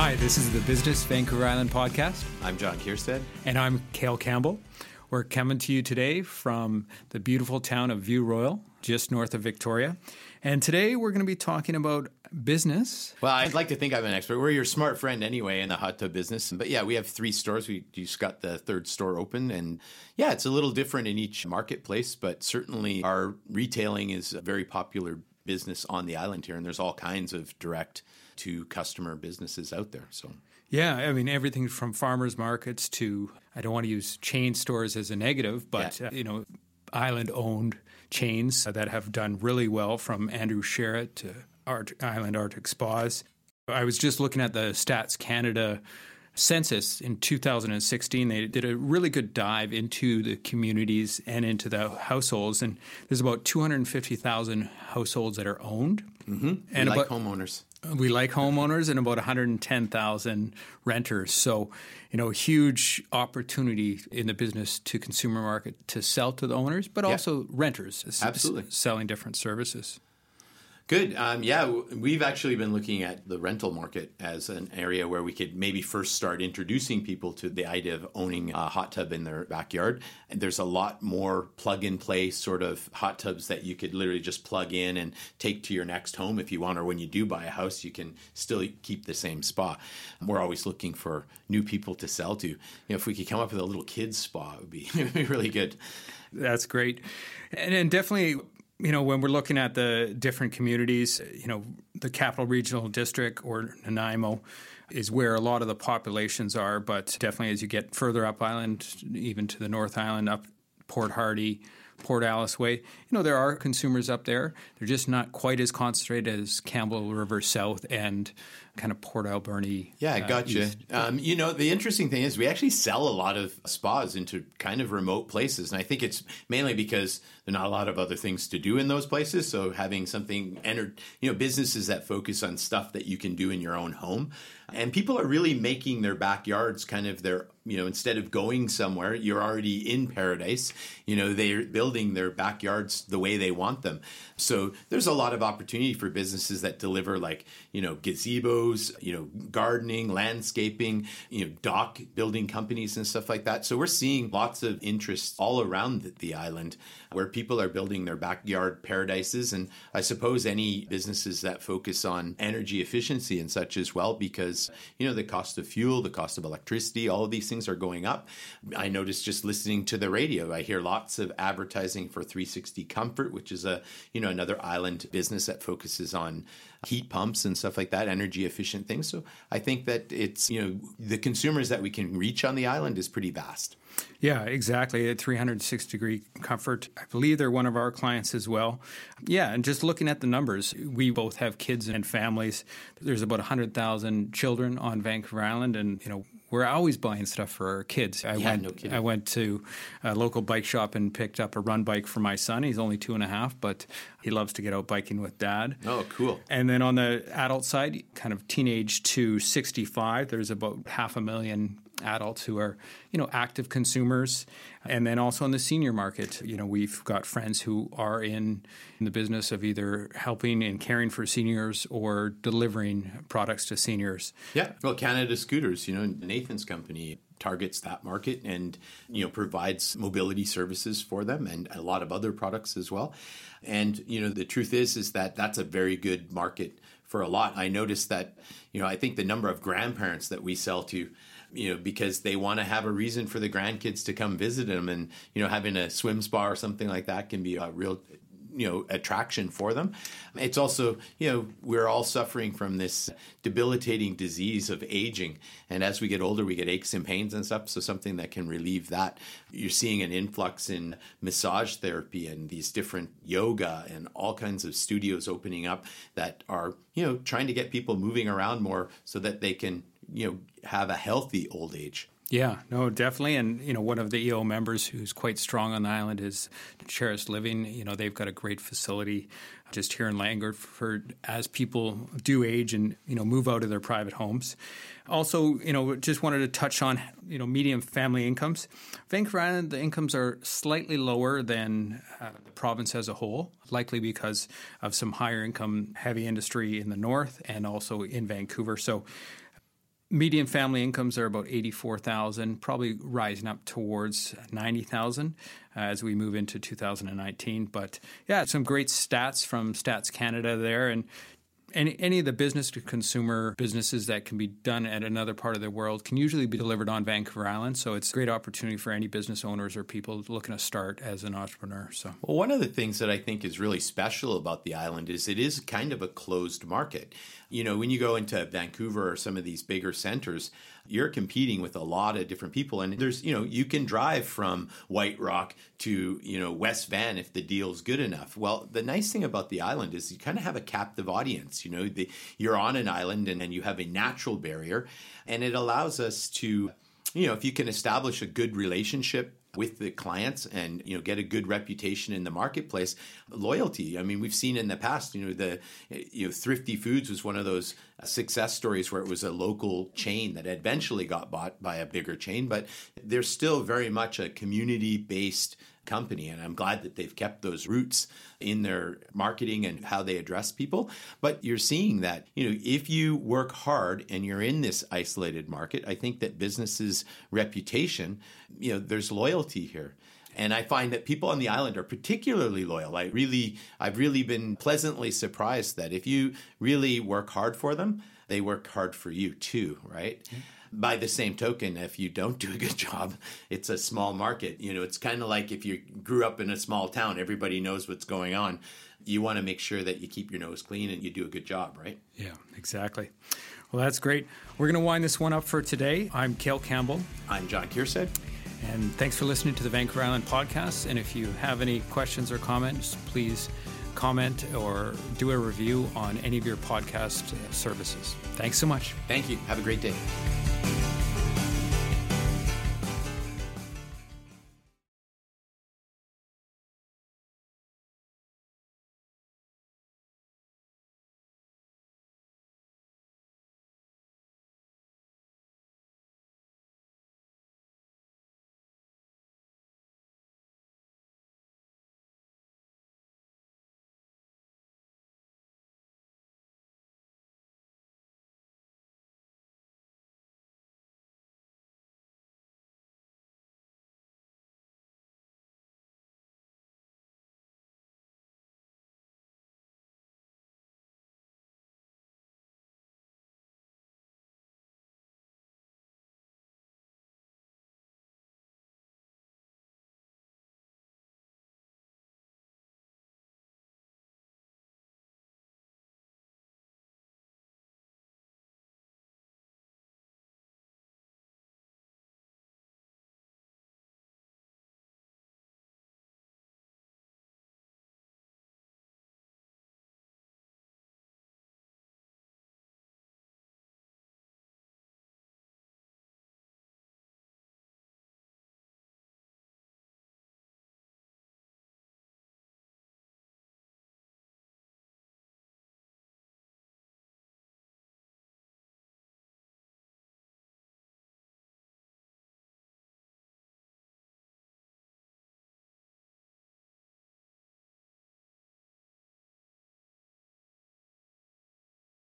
Hi, this is the Business Vancouver Island podcast, I'm John Kierstead. and I'm Cale Campbell. We're coming to you today from the beautiful town of View Royal, just north of Victoria. And today we're going to be talking about business. Well, I'd like to think I'm an expert. We're your smart friend anyway in the hot tub business. But yeah, we have three stores. We just got the third store open. And yeah, it's a little different in each marketplace, but certainly our retailing is a very popular business on the island here. And there's all kinds of direct to customer businesses out there. So Yeah, I mean, everything from farmers markets to, I don't want to use chain stores as a negative, but, Yeah. uh, you know, island owned chains that have done really well from Andrew Sheret to Art, Island Arctic Spas. I was just looking at the Stats Canada census in 2016. They did a really good dive into the communities and into the households, and there's about 250,000 households that are owned. Mm-hmm. And like about, homeowners. We like homeowners and about 110,000 renters. So, you know, huge opportunity in the business to consumer market to sell to the owners, but also renters Absolutely. s- selling different services. Good. Um, yeah, we've actually been looking at the rental market as an area where we could maybe first start introducing people to the idea of owning a hot tub in their backyard. And there's a lot more plug and play sort of hot tubs that you could literally just plug in and take to your next home if you want, or when you do buy a house, you can still keep the same spa. We're always looking for new people to sell to. You know, if we could come up with a little kids spa, it would be, it would be really good. That's great. And, and definitely, you know, when we're looking at the different communities, you know, the Capital Regional District or Nanaimo is where a lot of the populations are. But definitely as you get further up island, even to the North Island, up Port Hardy, Port Alice Way, you know, there are consumers up there. They're just not quite as concentrated as Campbell River South and kind of Port Alberni. Yeah, I uh, gotcha. Um, you know, the interesting thing is we actually sell a lot of spas into kind of remote places, and I think it's mainly because there are not a lot of other things to do in those places. So having something, enter, you know, businesses that focus on stuff that you can do in your own home, and people are really making their backyards kind of their, you know, instead of going somewhere, you're already in paradise. You know, they're building their backyards the way they want them. So there's a lot of opportunity for businesses that deliver like, you know, gazebos, you know, gardening, landscaping, you know, dock building companies and stuff like that. So we're seeing lots of interest all around the, the island where people are building their backyard paradises. And I suppose any businesses that focus on energy efficiency and such as well, because, you know, the cost of fuel, the cost of electricity, all of these things are going up. I noticed just listening to the radio, I hear lots of advertising for 360 Comfort, which is a, you know, another island business that focuses on heat pumps and stuff like that, energy efficient things. So I think that it's, you know, the consumers that we can reach on the island is pretty vast. Yeah, exactly. At 306 degree comfort. I believe they're one of our clients as well. Yeah, and just looking at the numbers, we both have kids and families. There's about 100,000 children on Vancouver Island, and, you know, we're always buying stuff for our kids. I Yeah, went, no kidding. I went to a local bike shop and picked up a run bike for my son. He's only two and a half, but he loves to get out biking with dad. Oh, cool. And then on the adult side, kind of teenage to 65, there's about half a million adults who are, you know, active consumers. And then also in the senior market, you know, we've got friends who are in, in the business of either helping and caring for seniors or delivering products to seniors. Yeah. Well, Canada Scooters, you know, Nathan's company targets that market and, you know, provides mobility services for them and a lot of other products as well. And, you know, the truth is, is that that's a very good market for a lot. I noticed that, you know, I think the number of grandparents that we sell to, you know, because they want to have a reason for the grandkids to come visit them and, you know, having a swim spa or something like that can be a real you know attraction for them. It's also you know we're all suffering from this debilitating disease of aging and as we get older we get aches and pains and stuff so something that can relieve that. You're seeing an influx in massage therapy and these different yoga and all kinds of studios opening up that are you know trying to get people moving around more so that they can you know have a healthy old age Yeah, no, definitely. And, you know, one of the EO members who's quite strong on the island is Cherished Living. You know, they've got a great facility just here in Langford for as people do age and, you know, move out of their private homes. Also, you know, just wanted to touch on, you know, medium family incomes. Vancouver Island, the incomes are slightly lower than uh, the province as a whole, likely because of some higher income heavy industry in the north and also in Vancouver. So, median family incomes are about 84,000, probably rising up towards 90,000 uh, as we move into 2019. But yeah, some great stats from Stats Canada there. And any, any of the business to consumer businesses that can be done at another part of the world can usually be delivered on Vancouver Island. So it's a great opportunity for any business owners or people looking to start as an entrepreneur. So, well, one of the things that I think is really special about the island is it is kind of a closed market. You know, when you go into Vancouver or some of these bigger centers, you're competing with a lot of different people and there's you know you can drive from white rock to you know west van if the deal's good enough well the nice thing about the island is you kind of have a captive audience you know the, you're on an island and then you have a natural barrier. And it allows us to you know if you can establish a good relationship with the clients and you know get a good reputation in the marketplace loyalty. I mean we've seen in the past you know the you know thrifty foods was one of those uh, success stories where it was a local chain that eventually got bought by a bigger chain but there's still very much a community based company. And I'm glad that they've kept those roots in their marketing and how they address people. But you're seeing that, you know, if you work hard and you're in this isolated market, I think that businesses' reputation, you know, there's loyalty here. And I find that people on the island are particularly loyal. I really, I've really been pleasantly surprised that if you really work hard for them, they work hard for you too, right? Mm-hmm by the same token, if you don't do a good job, it's a small market. You know, it's kind of like if you grew up in a small town, everybody knows what's going on. You want to make sure that you keep your nose clean and you do a good job, right? Yeah, exactly. Well, that's great. We're going to wind this one up for today. I'm Cale Campbell. I'm John Kiersted. And thanks for listening to the Vancouver Island podcast. And if you have any questions or comments, please comment or do a review on any of your podcast services. Thanks so much. Thank you. Have a great day.